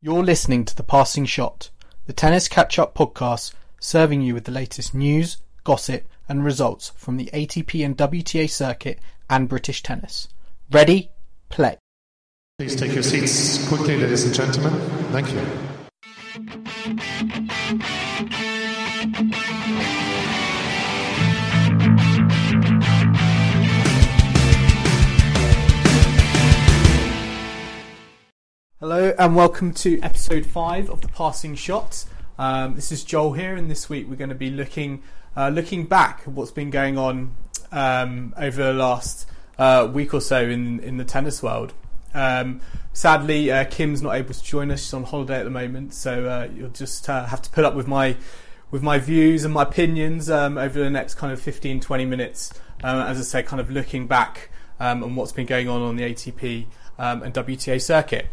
You're listening to The Passing Shot, the tennis catch up podcast serving you with the latest news, gossip, and results from the ATP and WTA circuit and British tennis. Ready? Play. Please take your seats quickly, ladies and gentlemen. Thank you. Hello and welcome to episode five of The Passing Shot. Um, this is Joel here, and this week we're going to be looking uh, looking back at what's been going on um, over the last uh, week or so in in the tennis world. Um, sadly, uh, Kim's not able to join us; she's on holiday at the moment, so uh, you'll just uh, have to put up with my with my views and my opinions um, over the next kind of 15, 20 minutes. Um, as I say, kind of looking back um, on what's been going on on the ATP and WTA circuit.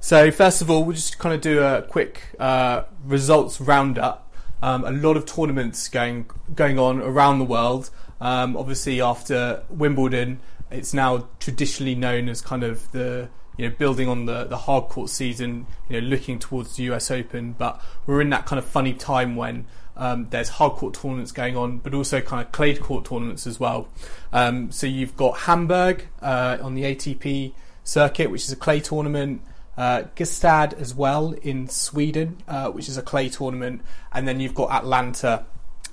So first of all, we'll just kind of do a quick uh, results roundup. Um, a lot of tournaments going going on around the world. Um, obviously, after Wimbledon, it's now traditionally known as kind of the you know building on the the hard court season. You know, looking towards the US Open, but we're in that kind of funny time when. Um, there's hard court tournaments going on, but also kind of clay court tournaments as well. Um, so you've got Hamburg uh, on the ATP circuit, which is a clay tournament uh, Gstaad as well in Sweden, uh, which is a clay tournament, and then you've got Atlanta,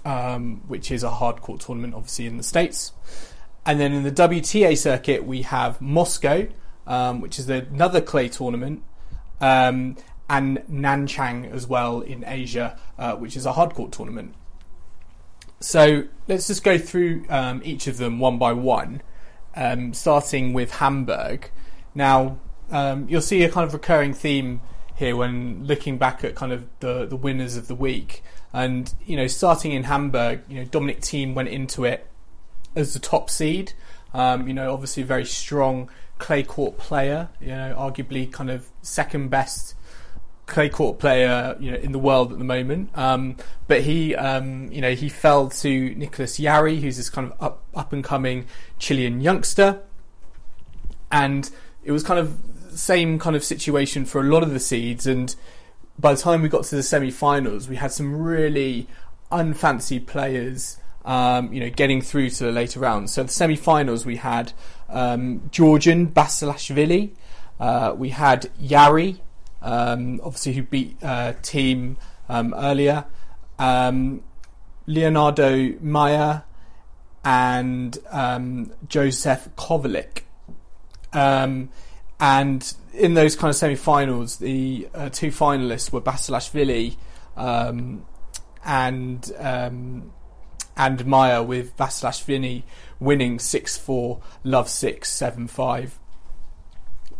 um, which is a hard court tournament, obviously in the states. And then in the WTA circuit, we have Moscow, um, which is another clay tournament, um, and Nanchang as well in Asia, uh, which is a hard court tournament. So let's just go through um, each of them one by one, um, starting with Hamburg. Now, um, you'll see a kind of recurring theme here when looking back at kind of the, the winners of the week. And, you know, starting in Hamburg, you know, Dominic Thiem went into it as the top seed. Um, you know, obviously a very strong clay court player, you know, arguably kind of second best clay court player, you know, in the world at the moment. Um, but he, um, you know, he fell to Nicholas Jarry, who's this kind of up, up and coming Chilean youngster. And it was kind of same kind of situation for a lot of the seeds and by the time we got to the semi-finals we had some really unfancy players um, you know getting through to the later rounds. So the semi-finals we had um, Georgian Basilashvili uh, we had Jarry um, obviously who beat uh, Thiem um, earlier um, Leonardo Mayer and um, Joseph Kovalik um, and in those kind of semi-finals, the uh, two finalists were Basilashvili um, and um, and Mayer, with Basilashvili winning six four, love six seven five.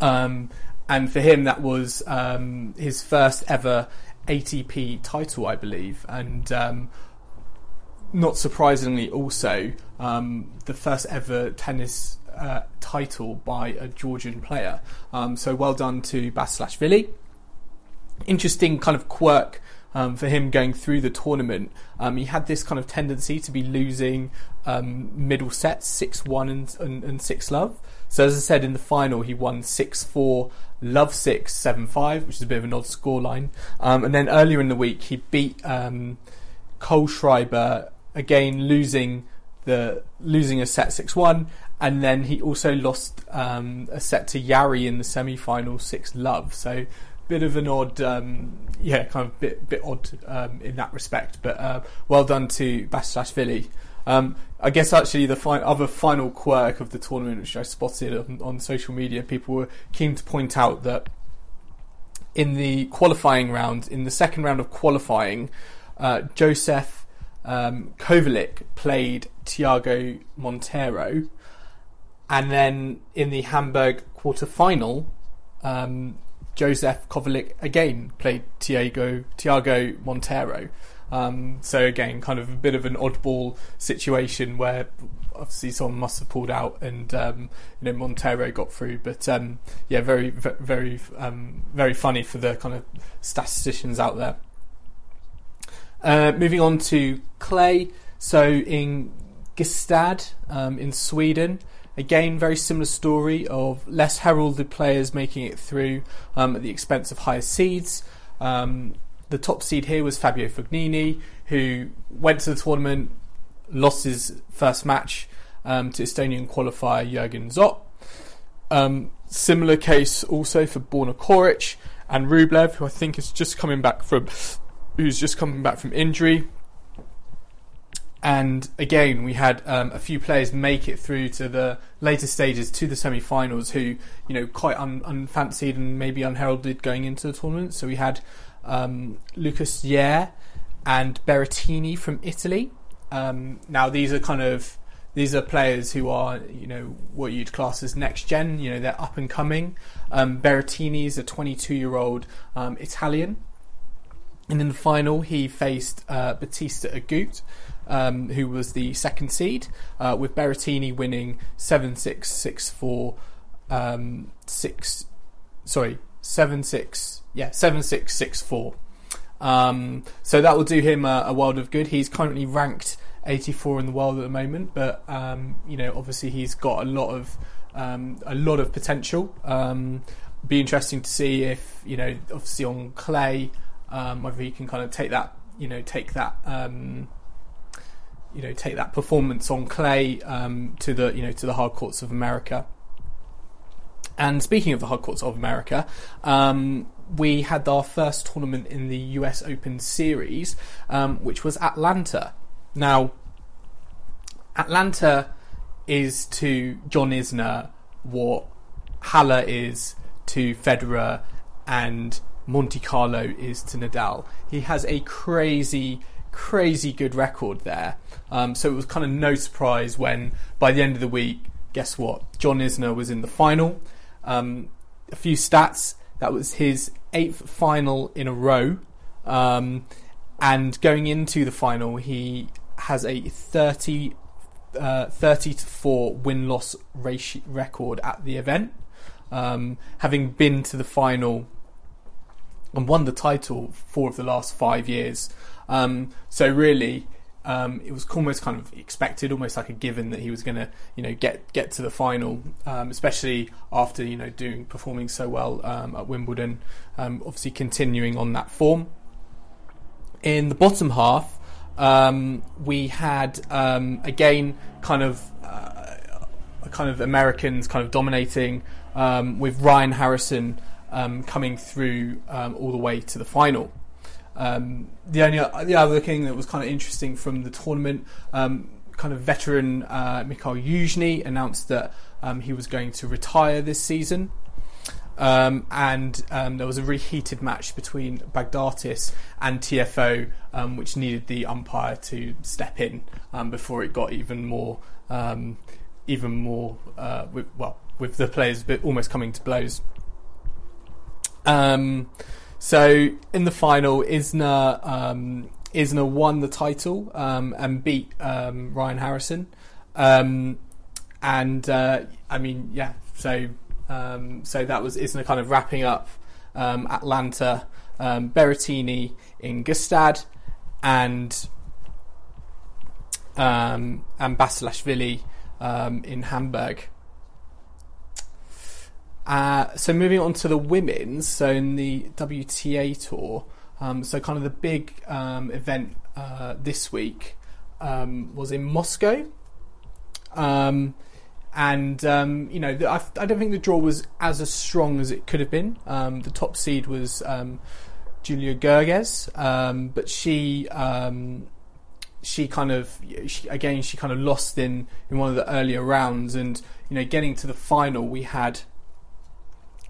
Um, and for him, that was um, his first ever ATP title, I believe, and um, not surprisingly, also um, the first ever tennis uh, title by a Georgian player. Um, so well done to Basilashvili. Interesting kind of quirk um, for him going through the tournament. Um, he had this kind of tendency to be losing um, middle sets, 6 1 and, and, and 6 love. So, as I said, in the final, he won 6 4, love 6, 7 5, which is a bit of an odd scoreline. Um, and then earlier in the week, he beat um, Kohlschreiber, again losing the losing a set 6 1 and then he also lost um, a set to Jarry in the semi-final six love. So bit of an odd, um, yeah, kind of bit bit odd um, in that respect. But uh, well done to Basilashvili. Um, I guess actually the fi- other final quirk of the tournament, which I spotted on, on, social media, people were keen to point out that in the qualifying round, in the second round of qualifying, uh, Joseph um, Kovalik played Thiago Monteiro and then in the Hamburg quarter final, um, Joseph Kovalik again played Thiago Thiago Monteiro. Um, so again, kind of a bit of an oddball situation where obviously someone must have pulled out and um, you know Monteiro got through. But um, yeah, very very um, very funny for the kind of statisticians out there. Uh, moving on to clay. So in Gstaad um, in Sweden. Again, very similar story of less heralded players making it through um, at the expense of higher seeds. Um, the top seed here was Fabio Fognini, who went to the tournament, lost his first match um, to Estonian qualifier Jurgen Zopp. Um, similar case also for Borna Coric and Rublev, who I think is just coming back from, who's just coming back from injury. And again, we had um, a few players make it through to the later stages, to the semi-finals, who you know quite un- unfancied and maybe unheralded going into the tournament. So we had um, Lucas Yer and Berrettini from Italy. Um, now these are kind of these are players who are you know what you'd class as next gen. You know they're up and coming. Um, Berrettini is a 22 year old um, Italian. And in the final, he faced uh, Bautista Agut, um, who was the second seed, uh, with Berrettini winning 7 6 6 4 um, 6. Sorry, 7 6. Yeah, 7 6 6 4. Um, so that will do him a, a, world of good. He's currently ranked 84 in the world at the moment, but um, you know, obviously he's got a lot of um, a lot of potential. Um, be interesting to see if you know, obviously on clay, um, whether he can kind of take that, you know, take that um, you know take that performance on clay um, to the you know to the hard courts of America. And speaking of the hard courts of America, um, we had our first tournament in the US Open Series, um, which was Atlanta. Now, Atlanta is to John Isner what Halle is to Federer and Monte Carlo is to Nadal. He has a crazy crazy good record there. Um, so it was kind of no surprise when by the end of the week, guess what? John Isner was in the final. Um, a few stats. That was his eighth final in a row. Um, and going into the final, he has a 30, uh, 30 to 4 win loss record at the event. Um, having been to the final and won the title four of the last five years. Um, so really, um, it was almost kind of expected, almost like a given that he was going to, you know, get get to the final, um, especially after you know doing performing so well um, at Wimbledon. Um, obviously, continuing on that form. In the bottom half, um, we had again kind of uh, kind of Americans kind of dominating with Ryan Harrison coming through all the way to the final. Um, the only the other thing that was kind of interesting from the tournament, um, kind of veteran uh, Mikhail Yuzhny announced that um, he was going to retire this season. Um, and um, there was a reheated match between Baghdatis and Tiafoe, um, which needed the umpire to step in before it got even more, even more, uh, with, well, with the players almost coming to blows. Um, so in the final, Isner um, Isner won the title um, and beat um, Ryan Harrison, um, and uh, I mean, yeah. So um, so that was Isner kind of wrapping up um, Atlanta, Berrettini in Gstaad, and and Basilashvili in Hamburg. Uh, so moving on to the women's, so in the WTA tour, um, so kind of the big um, event uh, this week um, was in Moscow, um, and um, you know I, I, don't think the draw was as, as strong as it could have been. Um, the top seed was Julia Görges, but she she kind of she, again she kind of lost in in one of the earlier rounds, and you know getting to the final we had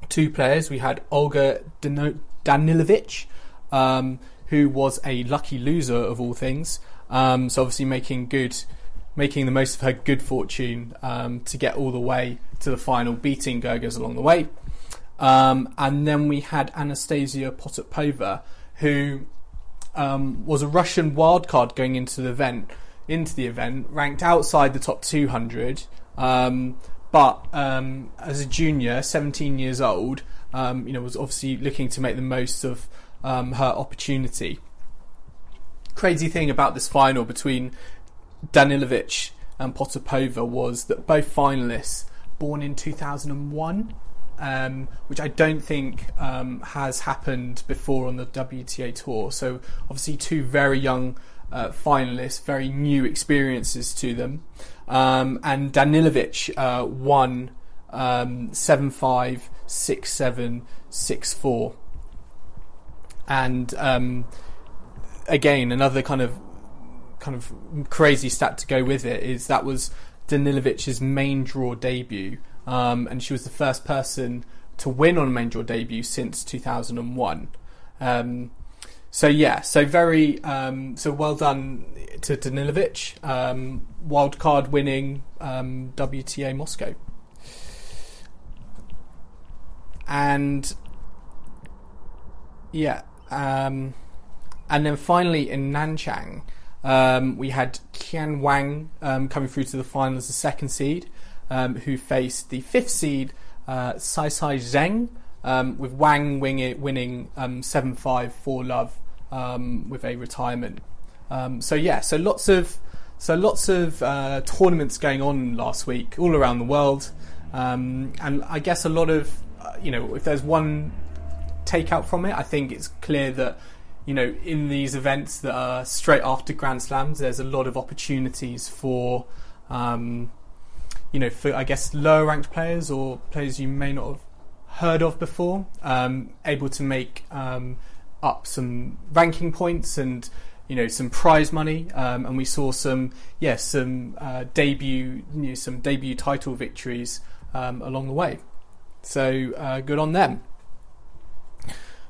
two players. We had Olga Danilovic, um, who was a lucky loser of all things. Um, so obviously making good making the most of her good fortune um, to get all the way to the final, beating Goerges along the way. Um, and then we had Anastasia Potapova, who um, was a Russian wildcard going into the event, into the event, ranked outside the top 200. Um, but um, as a junior, 17 years old, um, you know, was obviously looking to make the most of um, her opportunity. Crazy thing about this final between Danilovic and Potapova was that both finalists born in 2001 um, which I don't think um, has happened before on the WTA tour. So obviously, two very young uh, finalists, very new experiences to them. Um, and Danilovic uh, won um, seven five six seven six four, and um, again another kind of kind of crazy stat to go with it is that was Danilovic's main draw debut um, and she was the first person to win on main draw debut since 2001. Um, so yeah, so very um, so well done to Danilovic, um, wildcard winning um, WTA Moscow, and yeah, um, and then finally in Nanchang, um, we had Qian Wang um, coming through to the final as the second seed who faced the fifth seed uh, Sai Sai Zheng, with Wang winning um, 7 5 for love um, with a retirement. Um, so, yeah, so lots of. So lots of uh, tournaments going on last week all around the world, um, and I guess a lot of uh, you know if there's one takeout from it, I think it's clear that you know in these events that are straight after Grand Slams, there's a lot of opportunities for um, you know, for I guess lower ranked players or players you may not have heard of before, um, able to make um, up some ranking points and you know some prize money, um, and we saw some yes some uh, debut you know, some debut title victories um, along the way. So uh, good on them.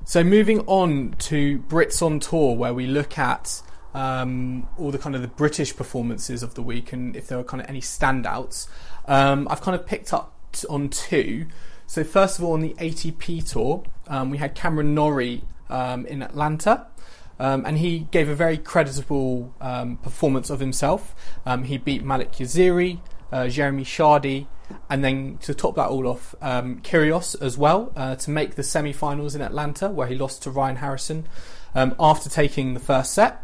So moving on to Brits on Tour, where we look at um, all the kind of the British performances of the week and if there were kind of any standouts. Um, I've kind of picked up on two. So first of all, on the ATP tour, um, we had Cameron Norrie um, in Atlanta. Um, and he gave a very creditable um, performance of himself. he beat Malek Jaziri, uh, Jeremy Chardy, and then to top that all off, um, Kyrgios as well uh, to make the semi-finals in Atlanta, where he lost to Ryan Harrison um, after taking the first set.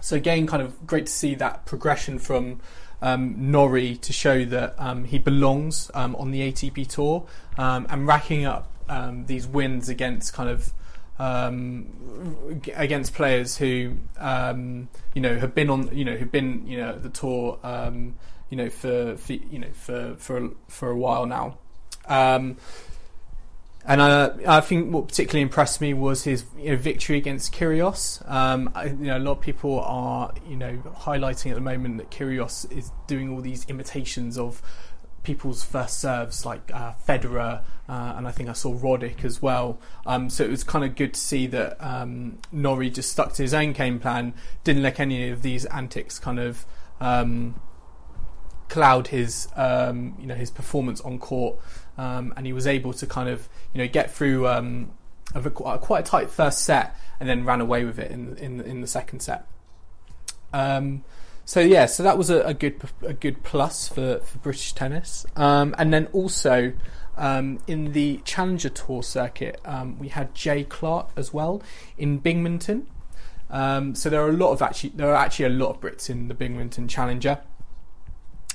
So again, kind of great to see that progression from um, Norrie to show that um, he belongs um, on the ATP tour um, and racking up um, these wins against kind of um, against players who you know have been on you know who've been you know the tour you know for, for, you know for for for a while now. And uh, I think what particularly impressed me was his you know, victory against Kyrgios. Um, I, you know, a lot of people are you know highlighting at the moment that Kyrgios is doing all these imitations of people's first serves, like uh, Federer, uh, and I think I saw Roddick as well. Um, so it was kind of good to see that um, Norrie just stuck to his own game plan, didn't let any of these antics kind of um, cloud his um, you know his performance on court um, and he was able to kind of you know get through um, a, quite a tight first set and then ran away with it in in, in the second set. Um, so yeah, so that was a, a, good a good plus for, for British tennis, um, and then also. Um, in the Challenger Tour circuit, um, we had Jay Clarke as well in Binghamton. so there are a lot of actually there are actually a lot of Brits in the Binghamton Challenger.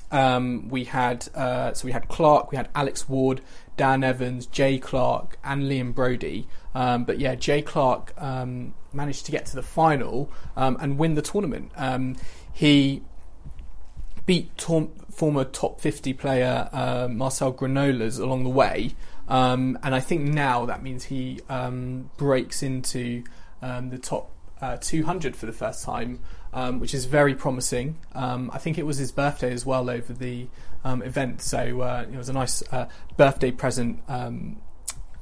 Um, we had uh, so we had Clarke, we had Alex Ward, Dan Evans, Jay Clarke, and Liam Broady. Um, but yeah, Jay Clarke um, managed to get to the final um, and win the tournament. Um, he beat former top 50 player uh, Marcel Granollers along the way. Um, and I think now that means he breaks into the top uh, 200 for the first time um, which is very promising. Um, I think it was his birthday as well over the um, event, so uh, it was a nice uh, birthday present. Um,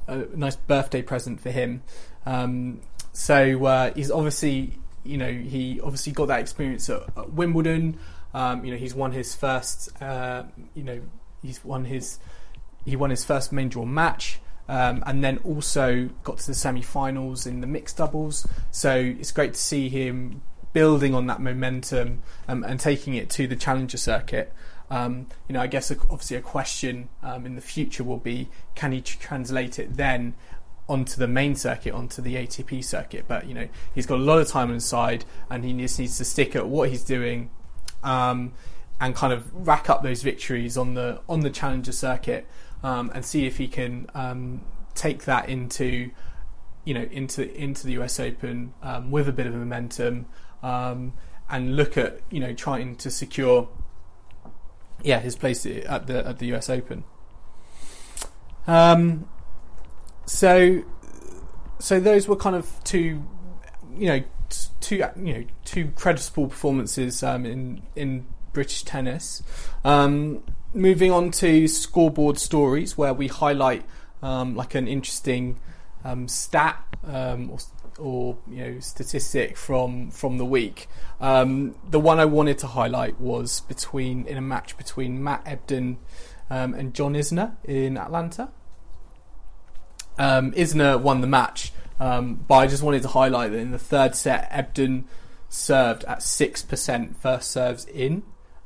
a nice birthday present for him. Um, so uh, he's obviously, you know, he obviously got that experience at, at Wimbledon. Um, you know, he's won his first. Uh, you know, he's won his. He won his first main draw match. Um, and then also got to the semi-finals in the mixed doubles. So it's great to see him building on that momentum um, and taking it to the challenger circuit. Um, you know, I guess obviously a question um, in the future will be: Can he translate it then onto the main circuit, onto the ATP circuit? But you know, he's got a lot of time on his side, and he just needs to stick at what he's doing. Um, and kind of rack up those victories on the on the challenger circuit, um, and see if he can um, take that into you know into into the US Open um, with a bit of momentum um, and look at you know trying to secure yeah his place at the at the US Open. Um, so so those were kind of two you know two you know two creditable performances um, in in British tennis. Um, moving on to scoreboard stories, where we highlight um, like an interesting um, stat um, or, or, you know statistic from from the week. Um, the one I wanted to highlight was between in a match between Matt Ebden and John Isner in Atlanta. Isner won the match, but I just wanted to highlight that in the third set, Ebden served at six percent first serves in.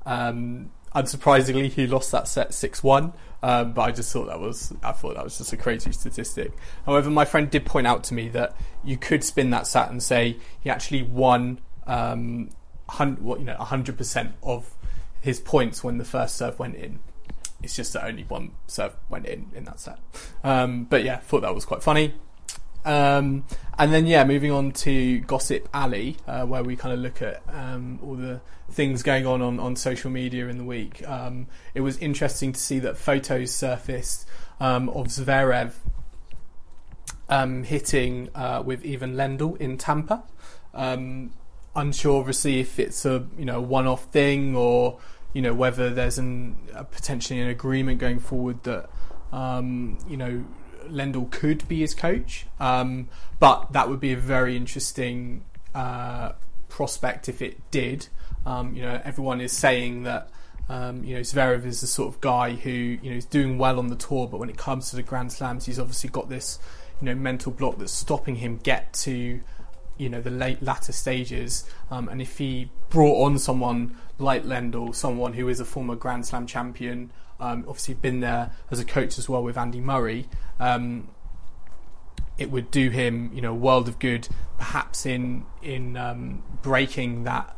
Um, unsurprisingly, he lost that set six one. Um, but I just thought that was I thought that was just a crazy statistic. However, my friend did point out to me that you could spin that stat and say he actually won um, what you know hundred percent of his points when the first serve went in. It's just that only one serve went in in that set. Um, but yeah, thought that was quite funny. Um, and then yeah, moving on to Gossip Alley, uh, where we kind of look at um, all the things going on, on on social media in the week. Um, it was interesting to see that photos surfaced um, of Zverev um, hitting uh, with Ivan Lendl in Tampa. Um, unsure, obviously, if it's a you know one-off thing or you know whether there's an potentially an agreement going forward that um, you know Lendl could be his coach, um, but that would be a very interesting uh, prospect if it did. Um, you know, everyone is saying that um, you know Zverev is the sort of guy who you know is doing well on the tour, but when it comes to the Grand Slams, he's obviously got this you know mental block that's stopping him get to you know the late latter stages. Um, and if he brought on someone like Lendl, someone who is a former Grand Slam champion, um, obviously been there as a coach as well with Andy Murray. Um, it would do him, you know, a world of good, perhaps in in um, breaking that,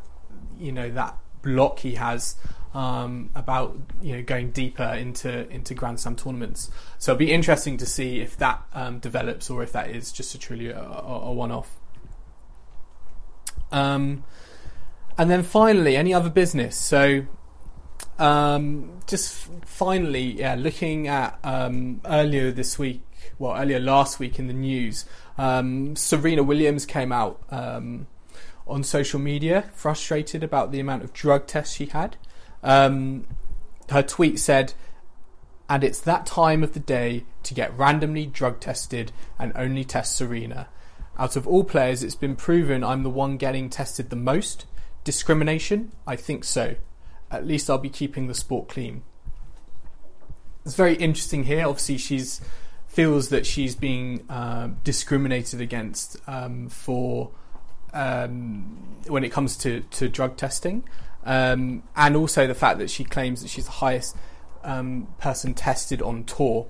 you know, that block he has um, about you know going deeper into into Grand Slam tournaments. So it'll be interesting to see if that um, develops or if that is just a truly a, a, one-off. Um, and then finally, any other business? So um, just finally, yeah, looking at um, earlier this week, well, earlier last week in the news, um, Serena Williams came out um, on social media frustrated about the amount of drug tests she had. Um, her tweet said, and it's that time of the day to get randomly drug tested and only test Serena. Out of all players, it's been proven I'm the one getting tested the most. Discrimination? I think so. At least I'll be keeping the sport clean. It's very interesting here. Obviously, she's feels that she's being uh, discriminated against um, for um, when it comes to, to drug testing, um, and also the fact that she claims that she's the highest um, person tested on tour.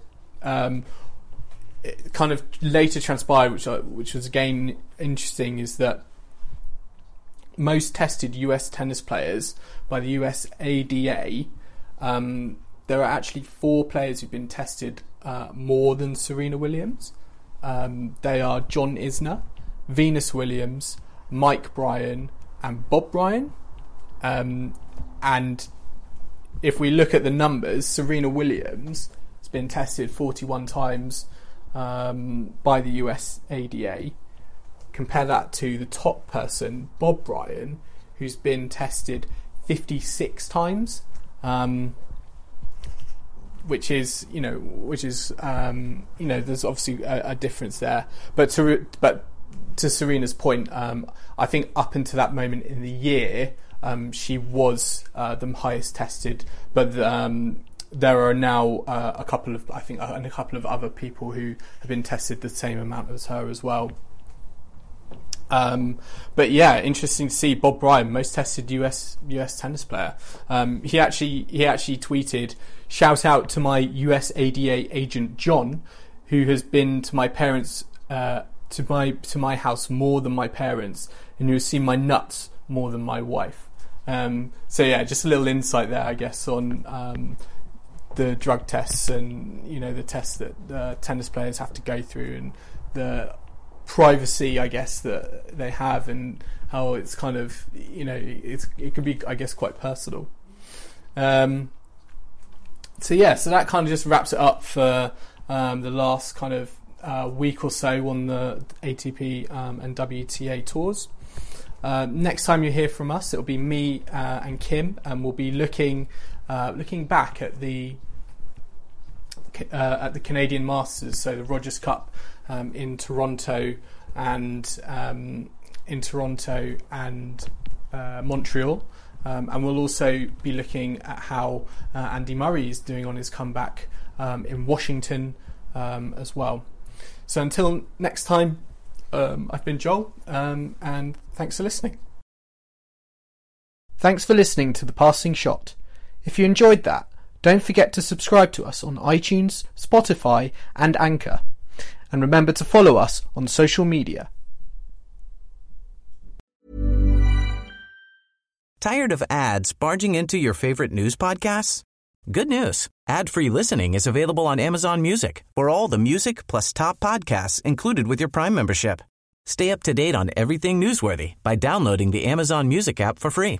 Kind of later transpired, which which was again interesting, is that most tested US tennis players by the US ADA, um, there are actually four players who've been tested uh, more than Serena Williams. Um, they are John Isner, Venus Williams, Mike Bryan, and Bob Bryan. Um, and if we look at the numbers, Serena Williams has been tested 41 times um, by the US ADA. Compare that to the top person, Bob Bryan, who's been tested 56 times, um, which is you know which is um, you know there's obviously a, a, difference there. But to but to Serena's point, um, I think up until that moment in the year, um, she was uh, the highest tested, but um, there are now uh, a couple of, I think, uh, and a couple of other people who have been tested the same amount as her as well. Um, but yeah, interesting to see Bob Bryan, most tested US US tennis player. Um, he actually he actually tweeted, "Shout out to my US ADA agent John, who has been to my parents uh, to my to my house more than my parents, and who has seen my nuts more than my wife." Um, so yeah, just a little insight there, I guess, on um, the drug tests and you know the tests that uh, tennis players have to go through and the privacy, I guess, that they have, and how it's kind of you know it's it can be I guess quite personal. Um, so yeah, so that kind of just wraps it up for um, the last kind of uh, week or so on the ATP um, and WTA tours. Uh, next time you hear from us, it'll be me uh, and Kim, and we'll be looking uh, looking back at the uh, at the Canadian Masters, so the Rogers Cup um, in Toronto and um, in Toronto and uh, Montreal. Um, and we'll also be looking at how uh, Andy Murray is doing on his comeback um, in Washington um, as well. So until next time, um, I've been Joel, and thanks for listening. Thanks for listening to The Passing Shot. If you enjoyed that, don't forget to subscribe to us on iTunes, Spotify, and Anchor. And remember to follow us on social media. Tired of ads barging into your favorite news podcasts? Good news. Ad-free listening is available on Amazon Music for all the music plus top podcasts included with your Prime membership. Stay up to date on everything newsworthy by downloading the Amazon Music app for free